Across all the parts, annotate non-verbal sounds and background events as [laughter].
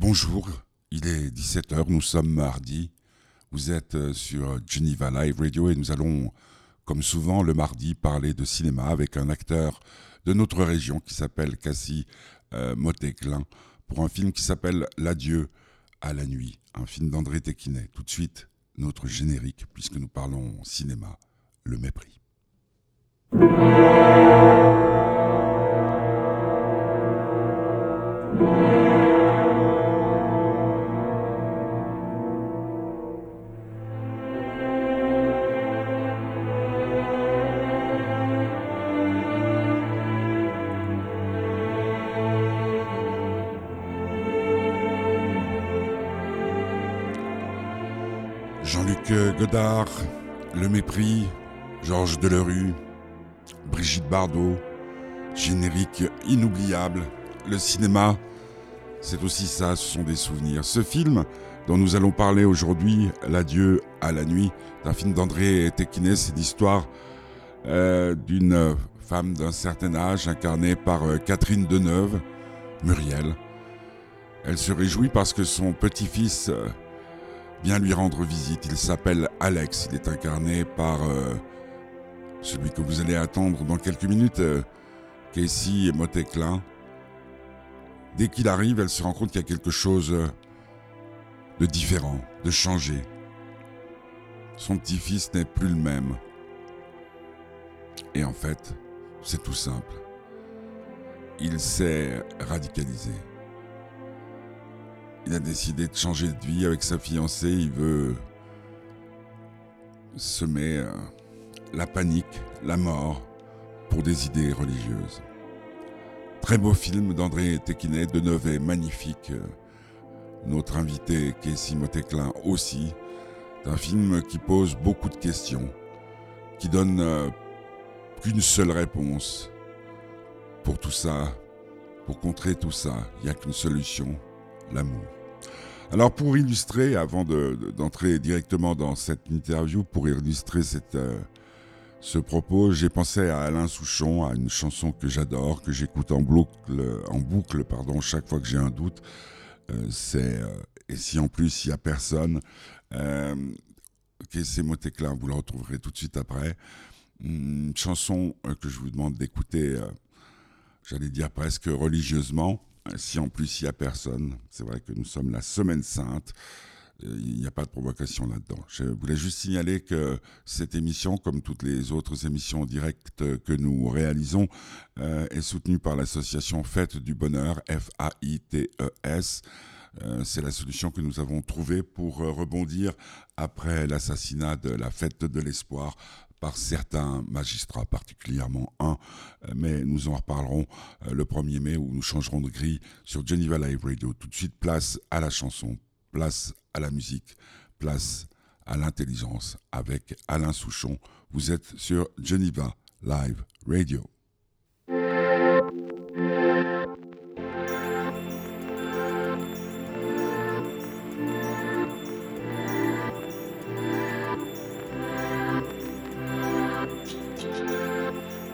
Bonjour, il est 17h, nous sommes mardi. Vous êtes euh, sur Geneva Live Radio et nous allons, comme souvent le mardi, parler de cinéma avec un acteur de notre région qui s'appelle Cassie euh, Motéclin pour un film qui s'appelle L'adieu à la nuit, un film d'André Tequinet. Tout de suite, notre générique, puisque nous parlons cinéma, le mépris. Le cinéma, c'est aussi ça, ce sont des souvenirs. Ce film dont nous allons parler aujourd'hui, L'adieu à la nuit, d'un film d'André Tequinet, c'est l'histoire euh, d'une femme d'un certain âge incarnée par euh, Catherine Deneuve, Muriel. Elle se réjouit parce que son petit-fils... Euh, vient lui rendre visite. Il s'appelle Alex. Il est incarné par celui que vous allez attendre dans quelques minutes, Casey Motéclin. Dès qu'il arrive, elle se rend compte qu'il y a quelque chose euh, de différent, de changé. Son petit-fils n'est plus le même. Et en fait, c'est tout simple. Il s'est radicalisé. Il a décidé de changer de vie avec sa fiancée. Il veut semer euh, la panique, la mort pour des idées religieuses. Très beau film d'André Tequinet, de neuf est magnifique. Notre invité Casey Motéclin aussi. C'est un film qui pose beaucoup de questions, qui donne euh, qu'une seule réponse. Pour tout ça, pour contrer tout ça, il n'y a qu'une solution, l'amour. Alors pour illustrer, avant d'entrer directement dans cette interview, pour illustrer cette, euh, ce propos, j'ai pensé à Alain Souchon, à une chanson que j'adore, que j'écoute en boucle, en boucle pardon, chaque fois que j'ai un doute. Euh, c'est euh, Et si en plus il n'y a personne, okay, c'est Motéclin, vous le retrouverez tout de suite après. Une chanson que je vous demande d'écouter, j'allais dire presque religieusement. Si en plus il n'y a personne, c'est vrai que nous sommes la semaine sainte, euh, il n'y a pas de provocation là-dedans. Je voulais juste signaler que cette émission, comme toutes les autres émissions directes que nous réalisons, euh, est soutenue par l'association Fête du Bonheur, F-A-I-T-E-S. Euh, c'est la solution que nous avons trouvée pour rebondir après l'assassinat de la fête de l'espoir par certains magistrats, particulièrement un, euh, mais nous en reparlerons euh, le 1er mai où nous changerons de grille sur Geneva Live Radio. Tout de suite, place à la chanson, place la musique, place à l'intelligence avec Alain Souchon. Vous êtes sur Geneva Live Radio.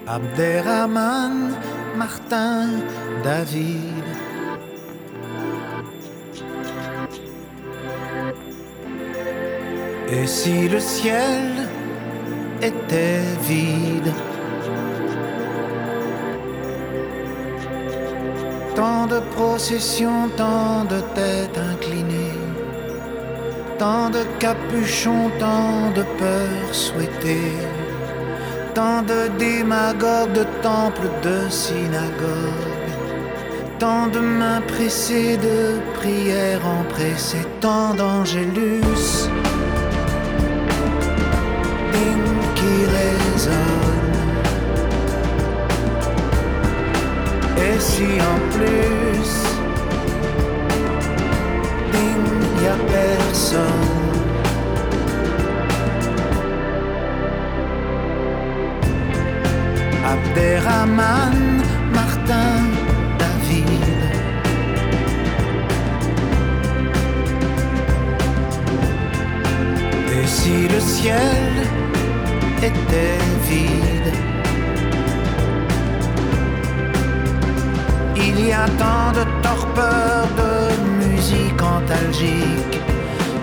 Abderrahman, Martin, David. Et si le ciel était vide? Tant de processions, tant de têtes inclinées, tant de capuchons, tant de peurs souhaitées tant de démagogues, de temples, de synagogues, tant de mains pressées, de prières empressées, tant d'angélus si en plus, il n'y a personne. Abderrahman, Martin, David. Et si le ciel était vide? Il y a tant de torpeurs de musique antalgique,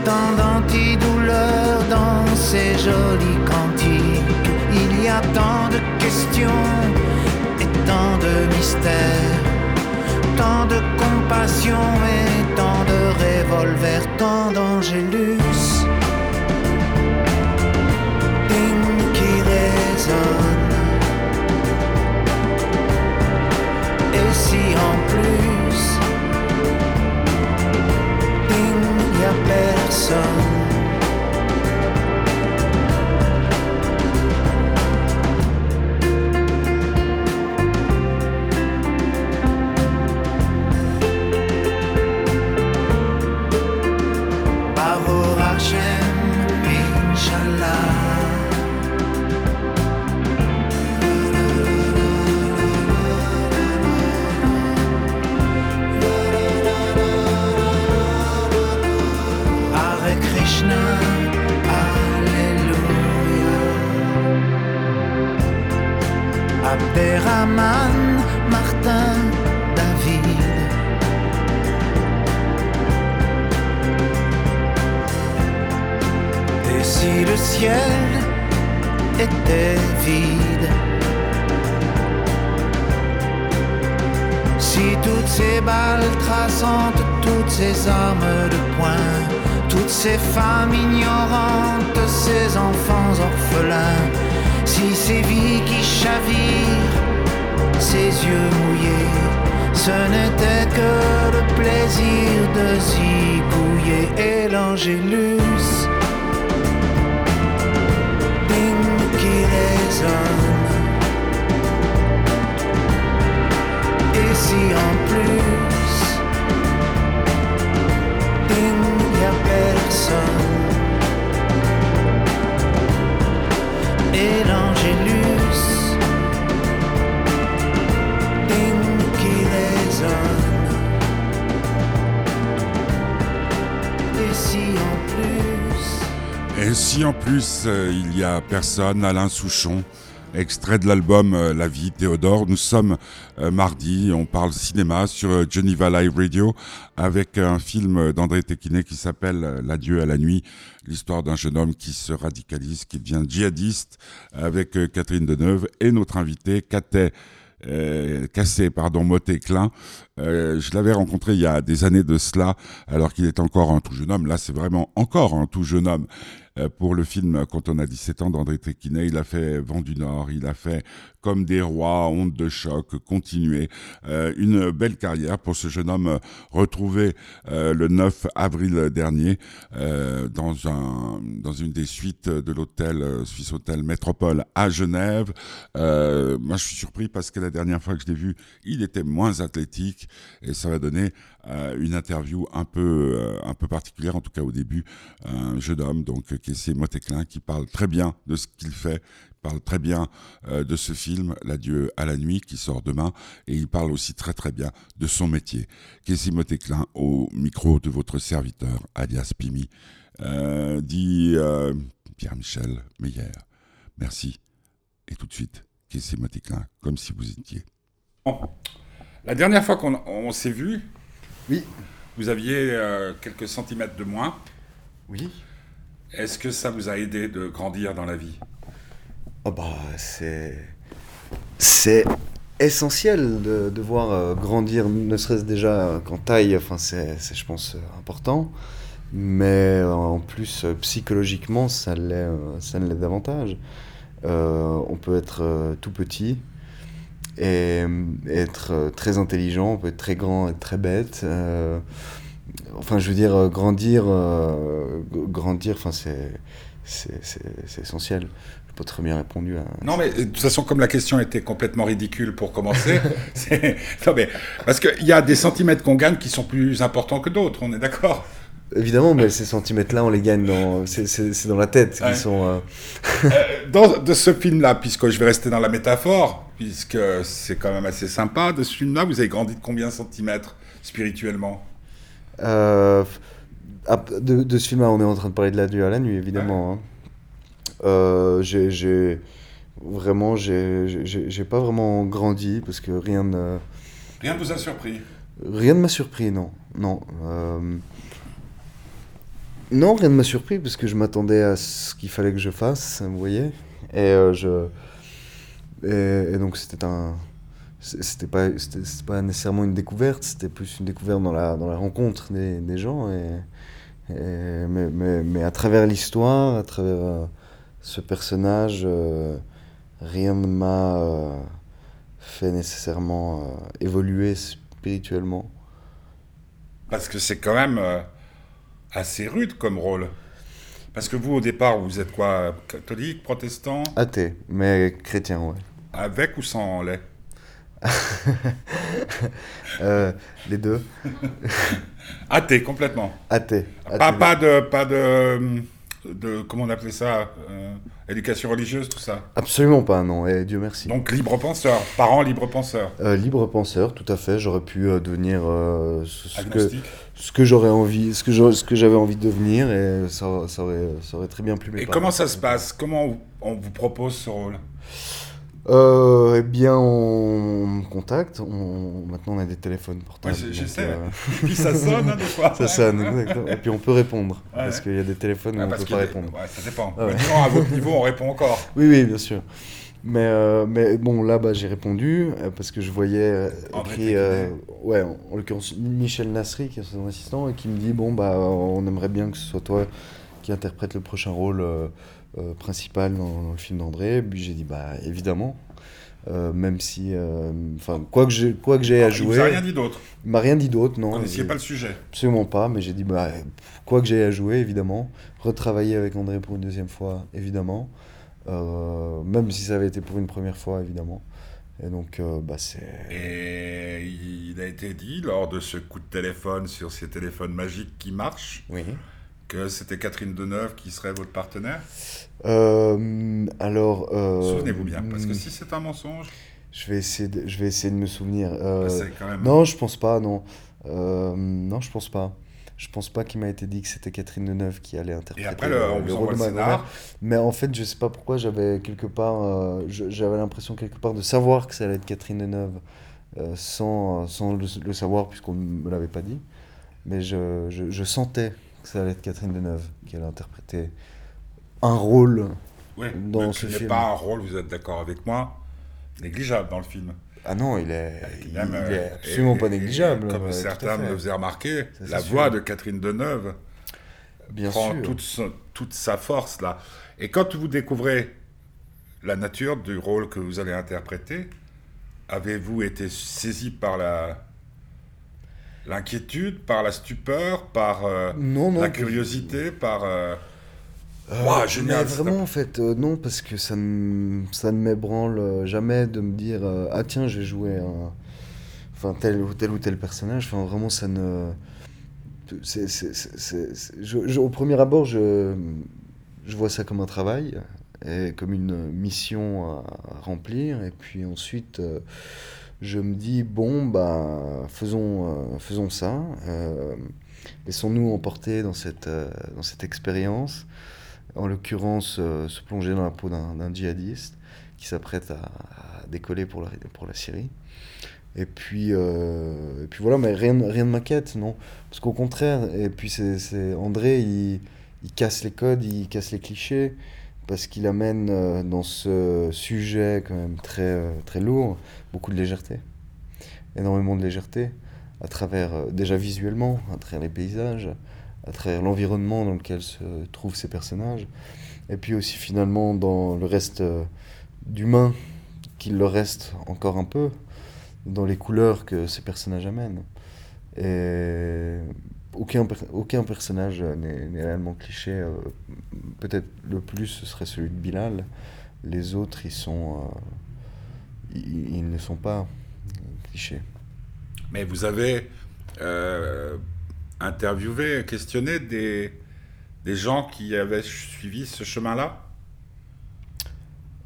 tant d'antidouleurs dans ces jolis cantiques. Il y a tant de questions et tant de mystères, tant de compassion et tant de revolvers, tant d'angélus. Ding qui résonne. Abderrahman, Martin, David. Et si le ciel était vide? Si toutes ces balles traçantes, toutes ces armes de poing Toutes ces femmes ignorantes, ces enfants orphelins Si ces vies qui chavirent, ces yeux mouillés Ce n'était que le plaisir de zigouiller et l'angélus ding qui résonne. Et si en plus, ding, y a personne. Et Et si en plus euh, il y a personne, Alain Souchon, extrait de l'album euh, La vie Théodore, nous sommes euh, mardi, on parle cinéma sur Geneva Live Radio avec un film d'André Tequinet qui s'appelle L'adieu à la nuit, l'histoire d'un jeune homme qui se radicalise, qui devient djihadiste avec Catherine Deneuve et notre invité Catet euh, Cassé, pardon, Motet-Klein. Euh, je l'avais rencontré il y a des années de cela, alors qu'il est encore un tout jeune homme. Là, c'est vraiment encore un tout jeune homme. Euh, pour le film Quand on a 17 ans d'André Tequinet, il a fait Vent du Nord, il a fait Comme des rois, Honte de choc, Continuer. Euh, une belle carrière pour ce jeune homme retrouvé euh, le 9 avril dernier dans, un, dans une des suites de l'hôtel Suisse Hôtel Métropole à Genève. Moi, je suis surpris parce que la dernière fois que je l'ai vu, il était moins athlétique et ça va donner une interview un peu, euh, un peu particulière, en tout cas au début. Un jeune homme, donc, qui est c'est Motéclin, qui parle très bien de ce qu'il fait, parle très bien euh, de ce film, L'adieu à la nuit, qui sort demain, et il parle aussi très très bien de son métier. Kessie Motéclin, au micro de votre serviteur, alias Pimi, euh, dit euh, Pierre-Michel Meyer. Merci. Et tout de suite, Kessie Motéclin, comme si vous étiez. La dernière fois qu'on on s'est vu, Oui. vous aviez euh, quelques centimètres de moins. Oui. Est-ce que ça vous a aidé de grandir dans la vie? Oh bah, c'est. C'est essentiel de, de voir euh, grandir, ne serait-ce déjà qu'en taille, enfin, c'est, c'est, je pense, euh, important. Mais en plus, psychologiquement, ça l'est, ça l'est davantage. On peut être tout petit et, et être euh, très intelligent, on peut être très grand et très bête. euh, enfin, je veux dire, euh, grandir, euh, grandir, enfin, c'est, c'est, essentiel. Je pas très bien répondu à. Non, mais de toute façon, comme la question était complètement ridicule pour commencer, [laughs] non, mais, parce qu'il y a des centimètres qu'on gagne qui sont plus importants que d'autres, on est d'accord? Évidemment, mais ces centimètres-là, on les gagne dans, c'est, dans la tête Ouais. sont. euh, Euh, Dans de ce film-là, puisque je vais rester dans la métaphore, puisque c'est quand même assez sympa, de ce film-là, vous avez grandi de combien de centimètres spirituellement? Euh, de, de ce film-là, on est en train de parler de l'adieu à la nuit, évidemment. hein. Euh, j'ai, vraiment, j'ai, pas vraiment grandi parce que rien ne, Rien ne vous a surpris? Rien ne m'a surpris, non, non. euh, Non, rien ne m'a surpris parce que je m'attendais à ce qu'il fallait que je fasse, vous voyez. Et euh, je et, et donc c'était un c'était pas, c'était pas nécessairement une découverte, c'était plus une découverte dans la, dans la rencontre des, des gens. Et, mais, mais, mais, à travers l'histoire, à travers euh, ce personnage, euh, rien ne m'a euh, fait nécessairement évoluer spirituellement. Parce que c'est quand même assez rude comme rôle. Parce que vous, au départ, vous êtes quoi Catholique, protestant? Athée, mais chrétien, ouais. Avec ou sans lait? [laughs] Euh, Les deux. [laughs] Athée, complètement. Athée. Pas, pas, de, pas de, de. Comment on appelait ça euh, Éducation religieuse, tout ça? Absolument pas, non, et Dieu merci. Donc libre penseur, parent libre penseur. Euh, libre penseur, tout à fait. J'aurais pu devenir ce, que, ce que j'aurais envie, ce que ce que j'avais envie de devenir, et ça, ça, aurait, ça aurait très bien plu. Et comment ça se passe? Comment on vous propose ce rôle? Euh, eh bien, on me contacte. On... Maintenant, on a des téléphones portables. Ouais, je, sais. Euh, et [laughs] puis ça sonne, hein, des fois. [laughs] ça sonne, exactement. Et puis on peut répondre. parce qu'il y a des téléphones où on ne peut pas répondre. Ça dépend. à votre niveau, on répond encore. [laughs] Oui, oui, bien sûr. Mais, euh, mais bon, là, bah, j'ai répondu parce que je voyais écrit, ouais, en, l'occurrence, Michel Nasri, qui est son assistant, et qui me dit Bon, bah, on aimerait bien que ce soit toi qui interprète le prochain rôle principal dans, le film d'André. Puis j'ai dit, bah évidemment. Euh, même si, euh, enfin, quoi que j'ai, quoi que j'ai à jouer. Il m'a rien dit d'autre. Il m'a rien dit d'autre, non. Connaissiez pas le sujet. Absolument pas, mais j'ai dit, bah, quoi que j'ai à jouer, évidemment. Retravailler avec André pour une deuxième fois, évidemment. même si ça avait été pour une première fois, évidemment. Et donc, bah, c'est. Et il a été dit lors de ce coup de téléphone sur ces téléphones magiques qui marchent. Oui que c'était Catherine Deneuve qui serait votre partenaire? Euh, Alors. Euh, Souvenez-vous bien, parce que si c'est un mensonge. Je vais essayer de, je vais essayer de me souvenir. Euh, quand même... Non, je pense pas, non. non, je pense pas. Je pense pas qu'il m'a été dit que c'était Catherine Deneuve qui allait interpréter Et après, le, rôle de ma Mais en fait, je sais pas pourquoi j'avais quelque part, j'avais l'impression quelque part de savoir que ça allait être Catherine Deneuve sans, sans le, savoir puisqu'on ne me l'avait pas dit. Mais je, je, je sentais ça allait être Catherine Deneuve qui allait interpréter un rôle dans ce, film. pas un rôle, vous êtes d'accord avec moi, négligeable dans le film. Ah non, il est, il, est absolument pas négligeable. comme certains me faisaient remarquer, la voix de Catherine Deneuve Bien prend Toute, toute sa force là. Et quand vous découvrez la nature du rôle que vous allez interpréter, avez-vous été saisi par la, L'inquiétude, par la stupeur, par euh, la curiosité, par... Euh... Euh, génial, vraiment, en fait, euh, non, parce que ça ne, ça ne m'ébranle jamais de me dire Ah, tiens, j'ai joué un. Enfin, tel ou tel ou tel personnage. Enfin, vraiment, ça ne. je, au premier abord, je, je vois ça comme un travail et comme une mission à, remplir. Et puis ensuite, je me dis bon bah faisons euh, faisons ça. Euh, laissons-nous emporter dans cette euh, dans cette expérience. En l'occurrence se plonger dans la peau d'un djihadiste qui s'apprête à, décoller pour la pour la Syrie. Et puis et puis voilà mais rien rien ne m'inquiète non. Parce qu'au contraire et puis c'est André il, il casse les codes il casse les clichés parce qu'il amène euh, dans ce sujet quand même très, euh, très lourd beaucoup de légèreté, énormément de légèreté, à travers, euh, déjà visuellement, à travers les paysages, à travers l'environnement dans lequel se trouvent ces personnages, et puis aussi finalement dans le reste d'humain qu'il leur reste encore un peu, dans les couleurs que ces personnages amènent. Et aucun, aucun personnage n'est réellement cliché. Euh, peut-être le plus, ce serait celui de Bilal. Les autres, ils sont. Euh, ils, ne sont pas clichés. Mais vous avez euh, interviewé, questionné des, des gens qui avaient suivi ce chemin-là?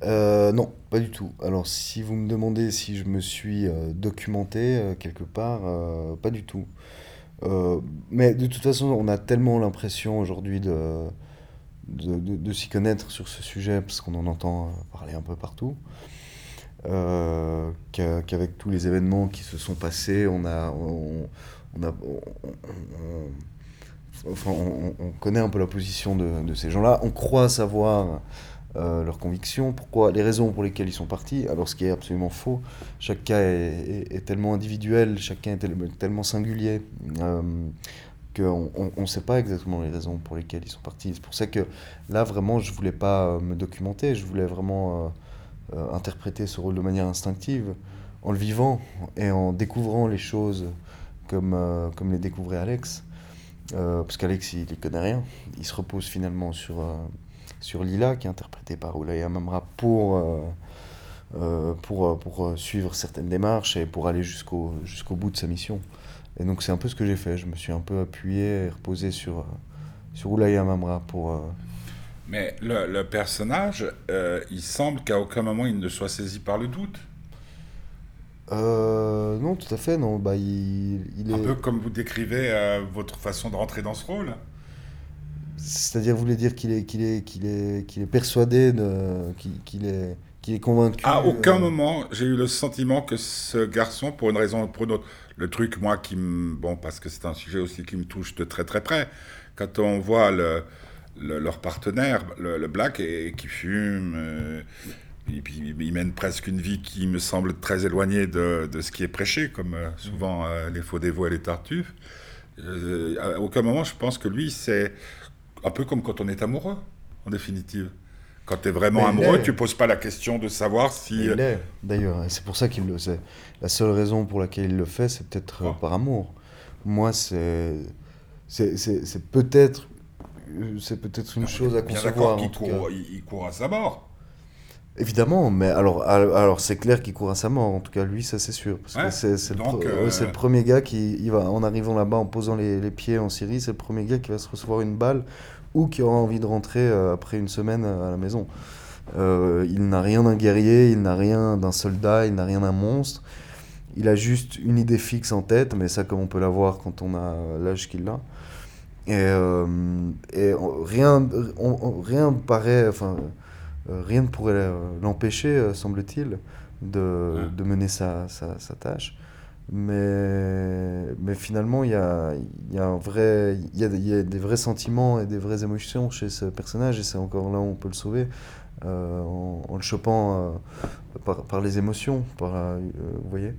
Non, pas du tout. Alors, si vous me demandez si je me suis documenté quelque part, pas du tout. Euh, mais de toute façon, on a tellement l'impression aujourd'hui de, de, de, s'y connaître sur ce sujet, parce qu'on en entend parler un peu partout, euh, qu'avec tous les événements qui se sont passés, on a... On, a enfin, on, connaît un peu la position de, de ces gens-là. On croit savoir leurs convictions, pourquoi, les raisons pour lesquelles ils sont partis, alors ce qui est absolument faux. Chaque cas est, tellement individuel, chacun est tellement singulier qu'on ne sait pas exactement les raisons pour lesquelles ils sont partis. C'est pour ça que là, vraiment, je ne voulais pas me documenter, je voulais vraiment interpréter ce rôle de manière instinctive en le vivant et en découvrant les choses comme, euh, comme les découvrait Alex. Euh, parce qu'Alex, il ne connaît rien. Il se repose finalement sur, euh, sur Lila, qui est interprétée par Oulaya Mamra, pour, pour, pour suivre certaines démarches et pour aller jusqu'au jusqu'au bout de sa mission. Et donc c'est un peu ce que j'ai fait. Je me suis un peu appuyé et reposé sur, sur Oulaya Mamra pour... Mais le, le personnage, il semble qu'à aucun moment il ne soit saisi par le doute. Euh, non, tout à fait, non. Bah, il, est... Un peu comme vous décrivez euh, votre façon de rentrer dans ce rôle. C'est-à-dire, vous voulez dire qu'il est, qu'il est, qu'il est, qu'il est persuadé, de, qu'il, est, qu'il est convaincu. À aucun euh, moment, j'ai eu le sentiment que ce garçon, pour une raison ou pour une autre, le truc, moi, qui me. Bon, parce que c'est un sujet aussi qui me touche de très très près. Quand on voit le, leur partenaire, le, Black, et, qui fume. Euh, et puis il mène presque une vie qui me semble très éloignée de, de ce qui est prêché, comme euh, souvent euh, les faux dévots et les tartuffes. À aucun moment, je pense que lui, c'est un peu comme quand on est amoureux, en définitive. Quand tu es vraiment amoureux, tu poses pas la question de savoir si. Il est, d'ailleurs. C'est pour ça qu'il le sait. La seule raison pour laquelle il le fait, c'est peut-être par amour. Moi, c'est. C'est peut-être. C'est peut-être une chose à concevoir. Il court, il court à sa mort. Évidemment, mais alors, alors c'est clair qu'il court à sa mort, en tout cas lui, ça c'est sûr. Parce que c'est le, euh, le, premier gars qui, il va, en arrivant là-bas, en posant les, les, pieds en Syrie, c'est le premier gars qui va se recevoir une balle ou qui aura envie de rentrer euh, après une semaine à la maison. Euh, il n'a rien d'un guerrier, il n'a rien d'un soldat, il n'a rien d'un monstre. Il a juste une idée fixe en tête, mais ça comme on peut l'avoir quand on a l'âge qu'il a. Et, et rien, on, rien paraît... Enfin, euh, rien ne pourrait euh, l'empêcher, euh, semble-t-il, de, de, mener sa, sa, sa, tâche. Mais, mais finalement, il y a, y, a un vrai, y, a, y a des vrais sentiments et des vraies émotions chez ce personnage, et c'est encore là où on peut le sauver, en, le chopant par, par, les émotions, par, vous voyez.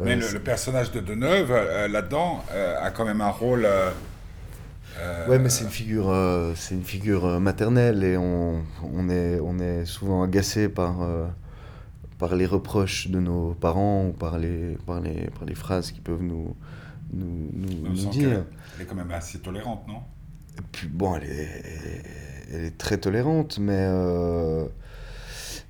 Mais le, personnage de Deneuve, là-dedans, a quand même un rôle euh, ouais, mais c'est une figure, euh, c'est une figure euh, maternelle et on, on, est, on est souvent agacé par, par les reproches de nos parents ou par les, par les, par les phrases qui peuvent nous, nous, nous, dire. Elle est quand même assez tolérante, non? Et puis, Bon, elle est, elle est très tolérante, mais,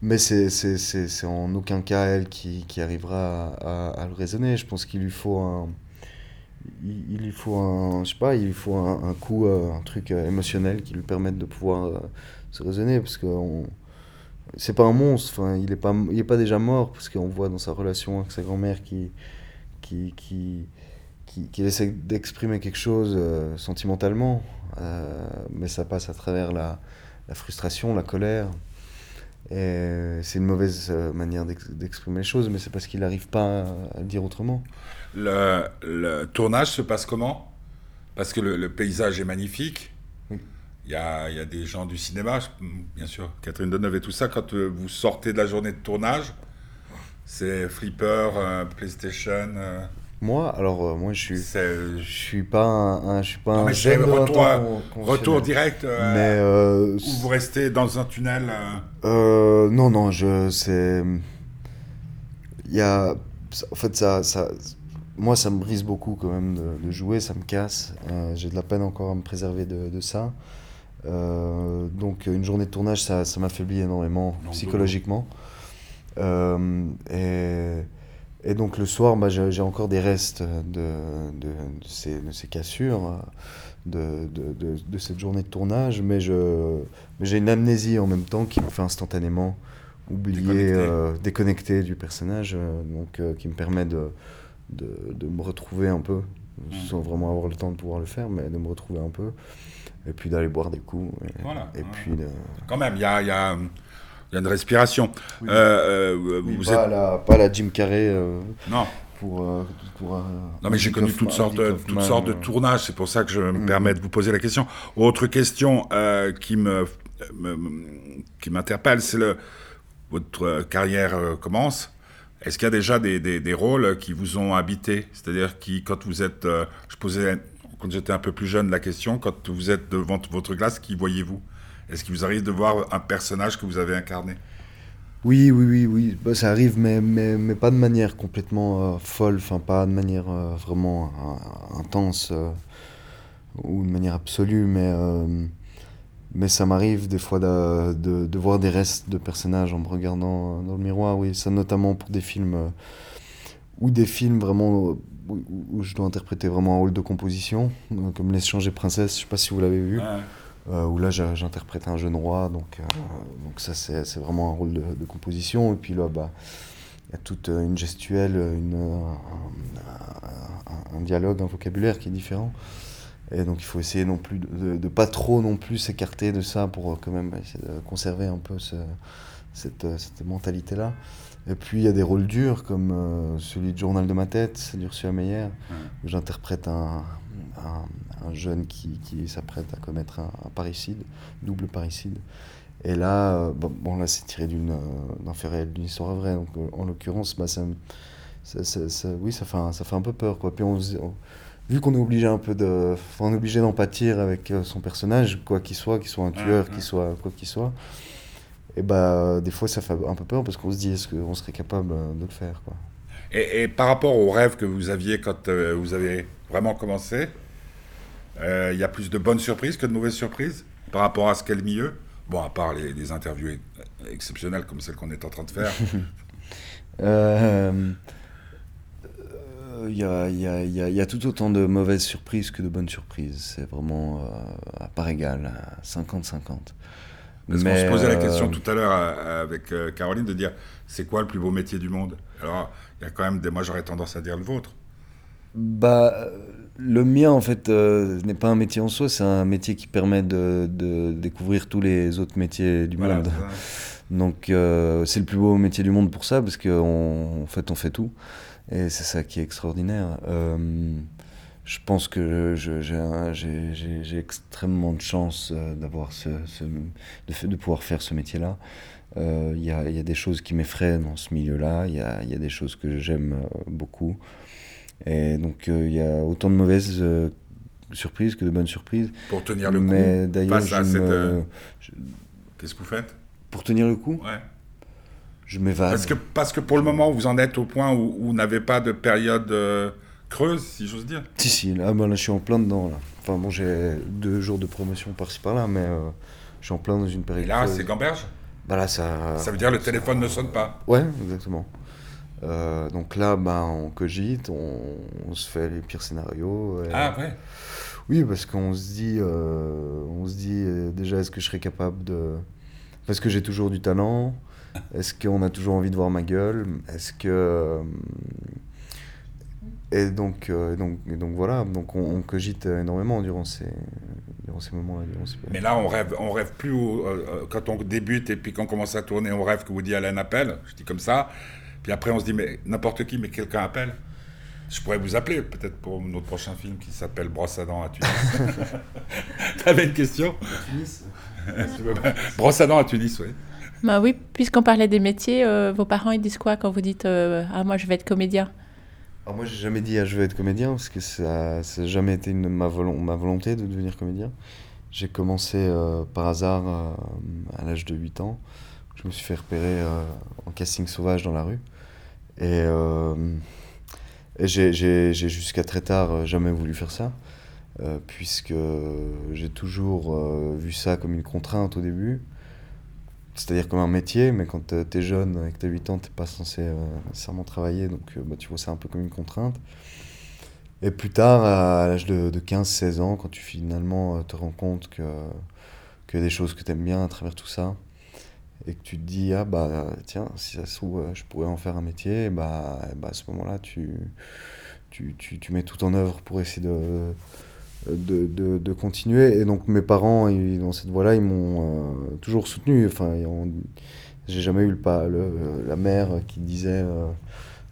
mais c'est, en aucun cas elle qui, qui arrivera à, à, le raisonner. Je pense qu'il lui faut un il, il, faut un, je sais pas, il faut un, coup, euh, un truc euh, émotionnel qui lui permette de pouvoir euh, se raisonner parce que c'est pas un monstre, enfin, il est pas, pas déjà mort parce qu'on voit dans sa relation avec sa grand-mère qui, qui, qui, qui, essaie d'exprimer quelque chose sentimentalement, mais ça passe à travers la, la frustration, la colère. Et c'est une mauvaise manière d'exprimer les choses, mais c'est parce qu'il n'arrive pas à le dire autrement. Le, tournage se passe comment? Parce que le, paysage est magnifique. Il y, a, y, a, des gens du cinéma, bien sûr, Catherine Deneuve et tout ça. Quand euh, vous sortez de la journée de tournage, c'est Flipper, euh, PlayStation. Euh. Moi, alors moi je suis, je suis pas un, je suis pas un retour, retour direct. mais ou vous restez dans un tunnel. non non, je c'est, il y a, en fait ça, ça moi, ça me brise beaucoup quand même de, jouer, ça me casse. J'ai de la peine encore à me préserver de, ça. Euh, donc, une journée de tournage, ça, ça m'affaiblit énormément psychologiquement. Euh, et, et, donc, le soir, bah, j'ai encore des restes de, de, ces, de ces, cassures. De, de, cette journée de tournage, mais j'ai une amnésie en même temps qui me fait instantanément oublier, déconnecter, du personnage, donc qui me permet de, de, de, me retrouver un peu. Sans vraiment avoir le temps de pouvoir le faire, mais de me retrouver un peu, et puis d'aller boire des coups. Et, voilà. Et puis Quand même, il y a, y, a, y a, une respiration. Euh, euh, vous pas, êtes... la, pas la Jim Carrey. Euh, non. Pour, pour, non, mais j'ai connu toutes sortes, de, toutes sortes de tournages, c'est pour ça que je me mm. permets de vous poser la question. Autre question qui me qui m'interpelle, c'est le votre carrière commence. Est-ce qu'il y a déjà des, des, rôles qui vous ont habité? C'est-à-dire qui, quand vous êtes, je posais quand j'étais un peu plus jeune la question, quand vous êtes devant votre glace, qui voyez-vous? Est-ce qu'il vous arrive de voir un personnage que vous avez incarné? Oui, oui, oui, oui. Bah, ça arrive, mais, mais, mais, pas de manière complètement euh, folle, enfin pas de manière euh, vraiment euh, intense ou de manière absolue, mais, mais ça m'arrive des fois de, de, voir des restes de personnages en me regardant dans le miroir, oui, ça notamment pour des films ou des films vraiment où, je dois interpréter vraiment un rôle de composition, comme Les changer princesse, je sais pas si vous l'avez vu. Euh, où là j'interprète un jeune roi, donc, euh, donc ça c'est vraiment un rôle de, composition. Et puis là, bah, il y a toute une gestuelle, une, un, dialogue, un vocabulaire qui est différent. Et donc il faut essayer non plus de, de, pas trop non plus s'écarter de ça pour euh, quand même essayer de conserver un peu ce, cette, cette mentalité-là. Et puis il y a des rôles durs comme celui de Journal de ma tête d'Ursula Meyer, où j'interprète un, un, jeune qui, qui s'apprête à commettre un, parricide, double parricide. Et là, euh, bon, là c'est tiré d'une, euh, d'un fait réel, d'une histoire vraie. Donc, euh, en l'occurrence, bah, ça, ça, oui, ça fait, un, ça fait un peu peur. Quoi. Puis on, vu qu'on est obligé un peu de, on est obligé d'en pâtir avec son personnage, quoi qu'il soit, qu'il soit un tueur, qu'il soit quoi qu'il soit. Et bah, des fois, ça fait un peu peur parce qu'on se dit, est-ce qu'on serait capable de le faire, quoi? Et, et, par rapport aux rêves que vous aviez quand vous avez vraiment commencé, euh, il y a plus de bonnes surprises que de mauvaises surprises par rapport à ce qu'est le milieu? Bon, à part les, interviews exceptionnelles comme celle qu'on est en train de faire. [laughs] [laughs] Il euh, y, a, y, a, y, a, tout autant de mauvaises surprises que de bonnes surprises. C'est vraiment euh, à part égale, 50-50. Parce qu'on se posait la question tout à l'heure avec Caroline de dire c'est quoi le plus beau métier du monde? Alors, il y a quand même des. Moi, j'aurais tendance à dire le vôtre. Bah, le mien, en fait, euh, n'est pas un métier en soi, c'est un métier qui permet de, découvrir tous les autres métiers du monde. [laughs] Donc, euh, c'est le plus beau métier du monde pour ça, parce qu'en en fait, on fait tout. Et c'est ça qui est extraordinaire. Euh, je pense que j'ai extrêmement de chance d'avoir ce, de, de, pouvoir faire ce métier-là. Il y, a, y, a, des choses qui m'effraient dans ce milieu-là, il y a, y a, des choses que j'aime beaucoup. Et donc euh, il y a autant de mauvaises euh, surprises que de bonnes surprises. Pour tenir le Mais coup d'ailleurs, euh, Qu'est-ce que vous faites? Pour tenir le coup? Ouais. Je m'évade. Parce que, parce que pour le moment, vous en êtes au point où, vous n'avez pas de période creuse, si j'ose dire Si, si, là, bah, là, je suis en plein dedans. Là. Enfin bon, j'ai deux jours de promotion par-ci par-là, mais je suis en plein dans une période. Et là, c'est Gamberge? Bah là, ça... ça veut dire le téléphone ne sonne pas Ouais, exactement. Euh, donc là, ben, on cogite, on, se fait les pires scénarios. ah ouais Oui, parce qu'on se dit, euh, on se dit euh, déjà, est-ce que je serais capable de... Parce que j'ai toujours du talent. Est-ce qu'on a toujours envie de voir ma gueule? Est-ce que... Et donc, donc, donc voilà, donc on, cogite énormément durant ces, durant ces moments-là. Mais là, on rêve, on rêve plus quand on débute et puis quand on commence à tourner, on rêve que vous Allen appelle. Je dis comme ça. Puis après, on se dit, mais n'importe qui, mais quelqu'un appelle. Je pourrais vous appeler peut-être pour notre prochain film qui s'appelle Brosse à dents à Tunis. [laughs] T'avais une question? Tunis [laughs] Brosse à dents à Tunis, oui. Bah oui, puisqu'on parlait des métiers, euh, vos parents ils disent quoi quand vous dites euh, Ah, moi je vais être comédien Alors moi j'ai jamais dit Ah, je vais être comédien parce que ça n'a jamais été ma, volonté de devenir comédien. J'ai commencé euh, par hasard à l'âge de 8 ans. Je me suis fait repérer en casting sauvage dans la rue. Et, euh, j'ai jusqu'à très tard jamais voulu faire ça, puisque j'ai toujours vu ça comme une contrainte au début c'est-à-dire comme un métier, mais quand tu es jeune, avec tes 8 ans, tu pas censé nécessairement travailler, donc bah, tu vois ça un peu comme une contrainte. Et plus tard, à l'âge de, de 15-16 ans, quand tu finalement te rends compte que a des choses que tu aimes bien à travers tout ça, et que tu te dis, ah bah tiens, si ça se trouve, je pourrais en faire un métier, bah, bah à ce moment-là, tu, tu, tu, tu, mets tout en œuvre pour essayer de, de, de, de continuer. Et donc mes parents, ils, dans cette voie-là, ils m'ont euh, toujours soutenu. Enfin, j'ai jamais eu le, pas, le, la mère qui disait, euh,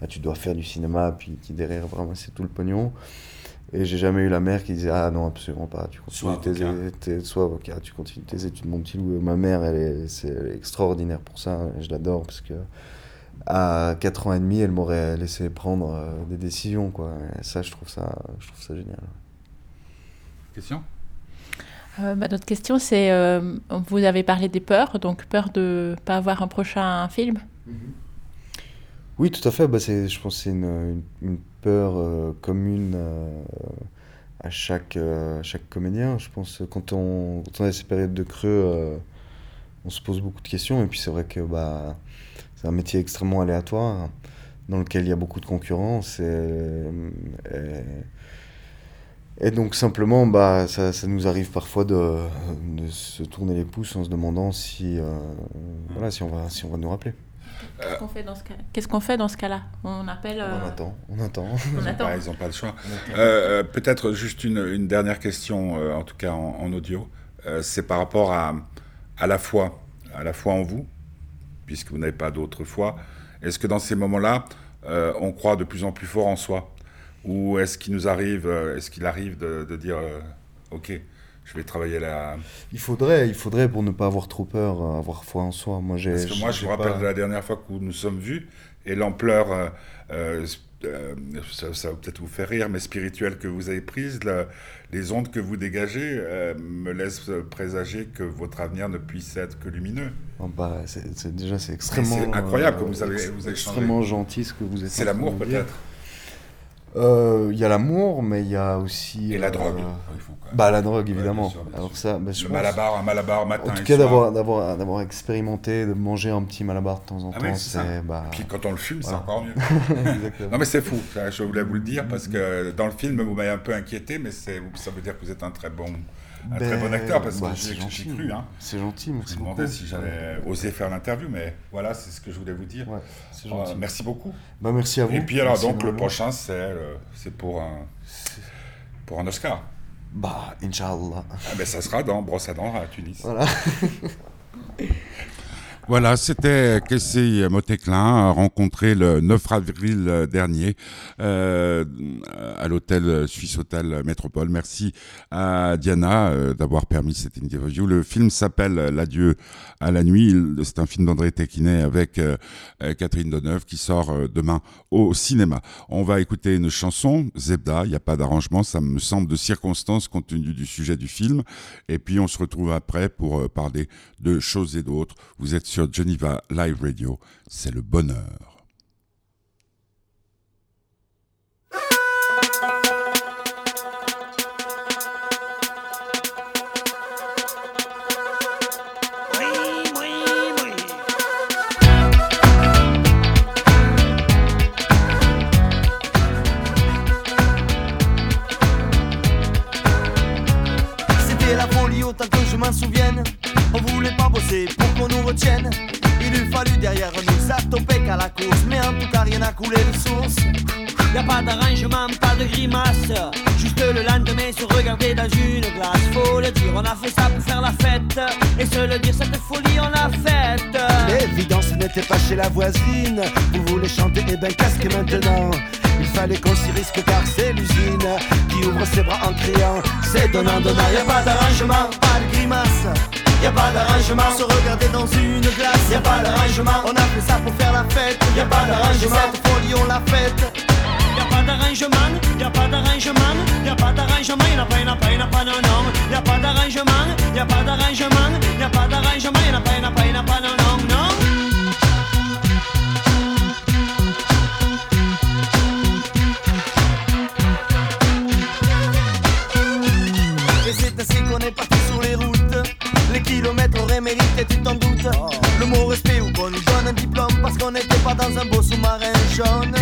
ah, tu dois faire du cinéma, puis qui derrière vraiment c'est tout le pognon. Et j'ai jamais eu la mère qui disait Ah non, absolument pas, tu continues Sois tes, avocat. tes- sois avocat, tu continues tes études, mon petit loup. Ma mère, elle est, c'est- elle est extraordinaire pour ça, et je l'adore parce que à 4 ans et demi, elle m'aurait laissé prendre euh, des décisions, quoi. Et ça, je trouve ça, je trouve ça génial. Question Euh, bah, notre question, c'est euh, vous avez parlé des peurs, donc peur de pas avoir un prochain film. Oui, tout à fait. Bah, c'est, je pense que c'est une, une- une peur euh, commune euh, à chaque, euh, chaque comédien. Je pense que quand on, quand on a ces périodes de creux, euh, on se pose beaucoup de questions. Et puis c'est vrai que bah, c'est un métier extrêmement aléatoire dans lequel il y a beaucoup de concurrence. Et, et, et donc simplement, bah, ça, ça nous arrive parfois de, de se tourner les pouces en se demandant si, euh, voilà, si, on va, si on va nous rappeler. Qu'est-ce qu'on fait dans ce cas Qu'est-ce qu'on fait dans ce cas-là? On appelle. euh, On attend, on attend. [laughs] on Ils attend. pas- Ils n'ont pas le choix. Euh, euh, Peut-être juste une, une dernière question, euh, en tout cas en, en audio. Euh, c'est par rapport à, à la foi, à la foi en vous, puisque vous n'avez pas d'autre foi. Est-ce que dans ces moments-là, euh, on croit de plus en plus fort en soi? Ou est-ce qu'il nous arrive, euh, est-ce qu'il arrive de, de dire, euh, ok, je vais travailler là Il faudrait, il faudrait pour ne pas avoir trop peur, euh, avoir foi en soi. Moi, j'ai. Parce que moi, je me rappelle pas- de la dernière fois que nous nous sommes vus et l'ampleur, euh, euh, euh, ça, ça va peut-être vous faire rire, mais spirituelle que vous avez prise, la- les ondes que vous dégagez me laissent présager que votre avenir ne puisse être que lumineux. Oh, bah, c'est, déjà, c'est extrêmement. c'est incroyable que vous avez- vous avez extrêmement gentil ce que vous êtes. C'est l'amour peut-être Il y a l'amour, mais il y a aussi. et la euh, drogue. Il faut quand même. Bah, la drogue, bien évidemment. sûr, bien Alors ça, bah, je Le pense- malabar, un malabar matin En tout cas, d'avoir, d'avoir, d'avoir expérimenté, de manger un petit malabar de temps en Ah temps, oui, c'est. Bah... Puis quand on le fume, c'est encore mieux. [laughs] Non mais c'est fou, je voulais vous le dire parce que dans le film vous m'avez un peu inquiété, mais c'est, ça veut dire que vous êtes un très bon, un très Ben, bon acteur parce bah, que j'ai, cru. Hein. C'est gentil, Je merci me beaucoup. demandais si j'allais oser faire l'interview, mais voilà, c'est ce que je voulais vous dire. Ouais, c'est Euh, merci beaucoup. Bah, merci à vous. Et puis alors Merci donc le prochain c'est, euh, c'est pour un, pour un Oscar. Bah, Inch'Allah. Ah, ben, ça sera dans Brosse à dents à Tunis. Voilà. [laughs] Voilà, c'était Kessé Motéclin, rencontré le 9 avril dernier euh, à l'hôtel Suisse Hôtel Métropole. Merci à Diana euh, d'avoir permis cette interview. Le film s'appelle L'adieu à la nuit. C'est un film d'André Tequinet avec euh, euh, Catherine Deneuve qui sort euh, demain au cinéma. On va écouter une chanson, Zebda. Il n'y a pas d'arrangement, ça me semble de circonstance compte tenu du sujet du film. Et puis on se retrouve après pour euh, parler de choses et d'autres. Vous êtes Geneva Live Radio, c'est le bonheur. Il eût fallu derrière nous s'attoper qu'à la course, mais en tout cas rien n'a coulé de source. Y a pas d'arrangement, pas de grimace. Juste le lendemain se regarder dans une glace. Faut le dire, on a fait ça pour faire la fête. Et se le dire, cette folie, on l'a faite. L'évidence n'était pas chez la voisine. Vous voulez chanter, et ben casque maintenant? Il fallait qu'on s'y risque car c'est l'usine qui ouvre ses bras en criant. C'est donnant, donnant. Y a pas d'arrangement, pas de grimace. Y a pas d'arrangement, se regarder dans une glace. Y a pas d'arrangement, on a fait ça pour faire la fête. Y a pas d'arrangement, cette folie on l'a faite. Y a pas d'arrangement, y a pas d'arrangement, y a pas d'arrangement, y en a pas, y en a pas, y en a pas, non, non. Y a pas d'arrangement, y a pas d'arrangement, y a pas d'arrangement, y en a pas, y en a pas, y en a pas, non, non, non. Et c'est ainsi qu'on est parti kilomètres auraient mérité, tu t'en doutes. Le mot respect ou qu'on nous donne un diplôme parce qu'on n'était pas dans un beau sous-marin jaune.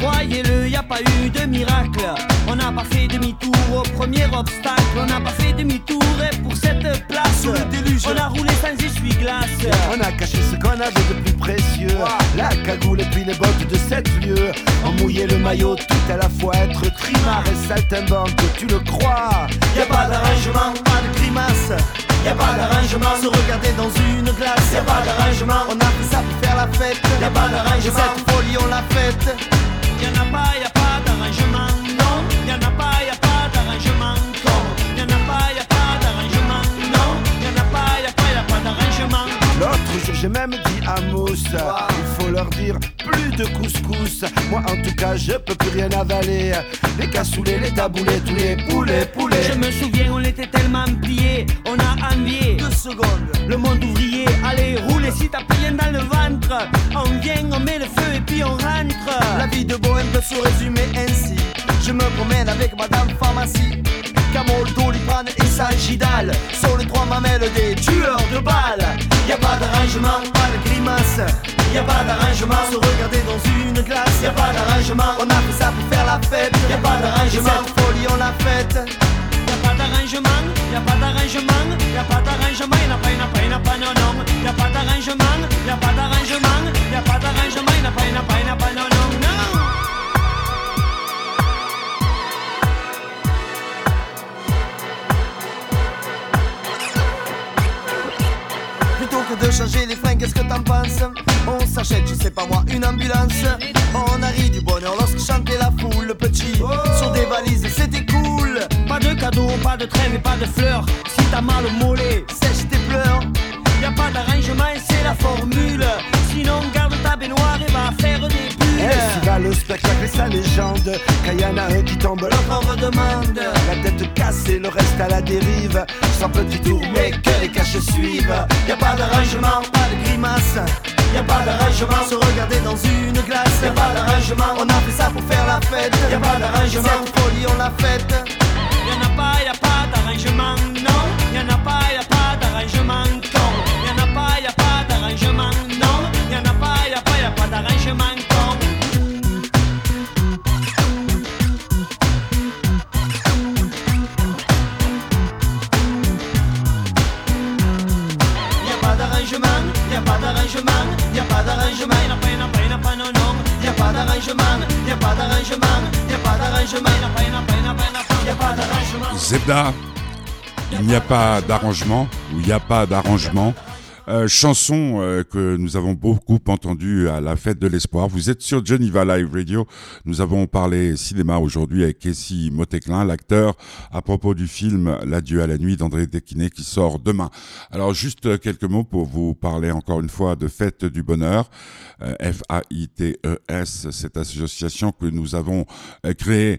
Croyez-le, y a pas eu de miracle. On n'a pas fait demi-tour au premier obstacle. On n'a pas fait demi-tour et pour cette place, Sous le déluge. on a roulé sans essuie-glace. On a caché ce qu'on avait de plus précieux. La cagoule et puis les bottes de sept lieues. On mouillait le maillot tout à la fois, être trimar et saltimbanque, tu le crois. Y a pas d'arrangement, pas de grimace. Y a pas d'arrangement, se regarder dans une glace. Y a pas d'arrangement, on a fait ça pour faire la fête. Y a pas d'arrangement, cette folie on l'a faite. Y en a pas, y a pas J'ai même dit à Mousse, il faut leur dire plus de couscous. Moi en tout cas, je peux plus rien avaler. Les cassoulets, les taboulets, tous les poulets, poulets. Je me souviens, on était tellement pliés, on a envié. Deux secondes. Le monde ouvrier, allez, roulez si t'as plus rien dans le ventre. On vient, on met le feu et puis on rentre. La vie de bohème peut se résumer ainsi. Je me promène avec madame pharmacie. Camoldo, Librane et Sagidal sont les trois mamelles des tueurs de balles. Y pas d'arrangement, pas de grimace. Y a pas d'arrangement, se regarder dans une glace. Y a pas d'arrangement, on a fait ça pour faire la fête. Y a pas d'arrangement, cette folie on l'a faite. Y a pas d'arrangement, y a pas d'arrangement, y a pas d'arrangement, y a pas, y a pas, y a pas, non, non. Y a pas d'arrangement, y a pas d'arrangement, y a pas d'arrangement, y a pas, y a pas, pas, non, non, de changer les freins, qu'est-ce que t'en penses? On s'achète, je sais pas moi, une ambulance On arrive du bonheur lorsque chantait la foule Le petit, sur des valises, c'était cool Pas de cadeaux, pas de trêve et pas de fleurs. Si t'as mal au mollet, Sèche tes pleurs y a pas d'arrangement c'est la formule. Sinon, garde ta baignoire et va faire des va le spectacle et sa légende Quand y en a un qui tombe, l'autre en redemande. La tête cassée, le reste à la dérive. Sans petit tour, mais que les caches suivent. Y a pas d'arrangement, pas de grimace. Y a pas d'arrangement, se regarder dans une glace. Y a pas d'arrangement, on a fait ça pour faire la fête. Y a pas d'arrangement, cette folie on l'a faite. Y'en a pas, y a pas d'arrangement, non. Y'en a pas, y a pas d'arrangement, n'y a pas d'arrangement, ou il n'y a pas d'arrangement. Euh, chanson euh, que nous avons beaucoup entendue à la fête de l'espoir. Vous êtes sur Geneva Live Radio. Nous avons parlé cinéma aujourd'hui avec Casey Moteclin, l'acteur, à propos du film L'adieu à la nuit d'André Desquinet qui sort demain. Alors juste euh, quelques mots pour vous parler encore une fois de Fête du Bonheur. Euh, F-A-I-T-E-S, cette association que nous avons euh, créée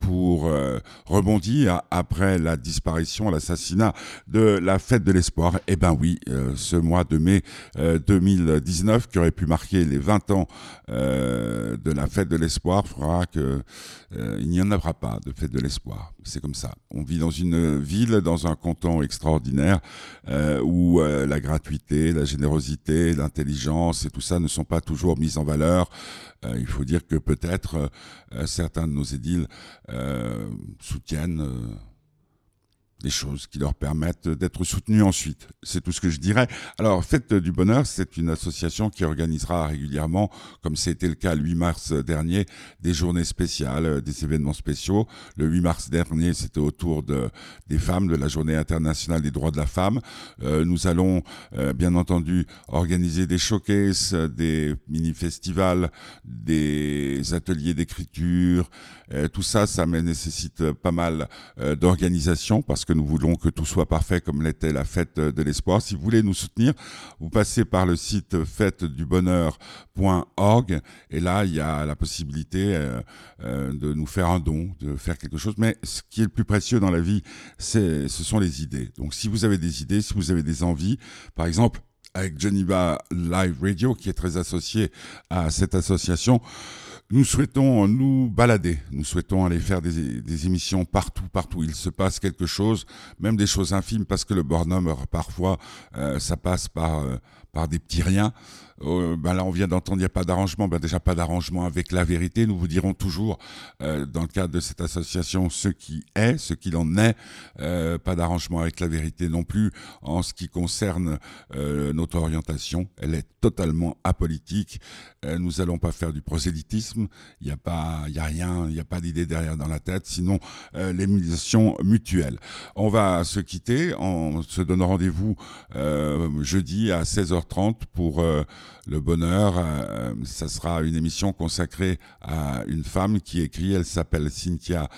pour rebondir après la disparition, l'assassinat de la fête de l'espoir. Eh ben oui, ce mois de mai euh, 2019 qui aurait pu marquer les 20 ans euh, de la fête de l'espoir fera que euh, il n'y en aura pas de fête de l'espoir. C'est comme ça. On vit dans une ville, dans un canton extraordinaire euh, où euh, la gratuité, la générosité, l'intelligence et tout ça ne sont pas toujours mises en valeur. Euh, il faut dire que peut-être euh, certains de nos édiles euh, soutiennent euh, des choses qui leur permettent d'être soutenus ensuite. C'est tout ce que je dirais. Alors, Fête du Bonheur, c'est une association qui organisera régulièrement, comme c'était le cas le 8 mars dernier, des journées spéciales, euh, des événements spéciaux. Le 8 mars dernier, c'était autour de, des femmes, de la Journée internationale des droits de la femme. Euh, nous allons, euh, bien entendu, organiser des showcases, des mini-festivals, des ateliers d'écriture. Euh, tout ça, ça nécessite pas mal euh, d'organisation parce que nous voulons que tout soit parfait comme l'était la fête de l'espoir. Si vous voulez nous soutenir, vous passez par le site fêtedubonheur.org et là, il y a la possibilité euh, euh, de nous faire un don, de faire quelque chose. Mais ce qui est le plus précieux dans la vie, c'est, ce sont les idées. Donc, si vous avez des idées, si vous avez des envies, par exemple, avec Geneva Live Radio, qui est très associé à cette association, nous souhaitons nous balader, nous souhaitons aller faire des, émissions partout, partout. Il se passe quelque chose, même des choses infimes, parce que le bonhomme, parfois, euh, ça passe par, euh, par des petits riens. Euh, ben là, on vient d'entendre, il n'y a pas d'arrangement. Ben déjà, pas d'arrangement avec la vérité. Nous vous dirons toujours, euh, dans le cadre de cette association, ce qui est, ce qu'il en est. Euh, pas d'arrangement avec la vérité non plus en ce qui concerne notre orientation. Elle est totalement apolitique. Nous allons pas faire du prosélytisme. Il n'y a pas, rien, il n'y a pas d'idée derrière dans la tête. Sinon, l'émulation mutuelle. On va se quitter. On se donne rendez-vous jeudi à 16h30 pour le bonheur. Euh, ça sera une émission consacrée à une femme qui écrit. Elle s'appelle Cynthia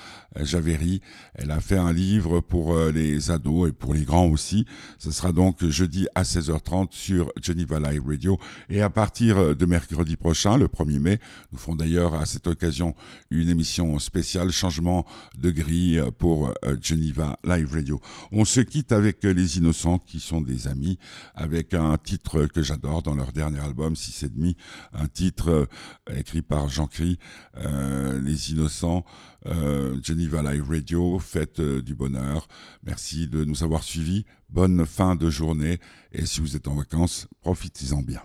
Javeri. Elle a fait un livre pour euh, les ados et pour les grands aussi. Ce sera donc jeudi à 16h30 sur Geneva Live Radio. Et à partir de mercredi prochain, le 1er mai, nous ferons d'ailleurs à cette occasion une émission spéciale changement de grille pour euh, Geneva Live Radio. On se quitte avec les Innocents qui sont des amis avec un titre que j'adore dans leur dernier album album, Six et demi, un titre euh, écrit par Jean Cry, euh, Les Innocents, euh, Geneva Live Radio, fête du bonheur. Merci de nous avoir suivis. Bonne fin de journée et si vous êtes en vacances, profitez-en bien.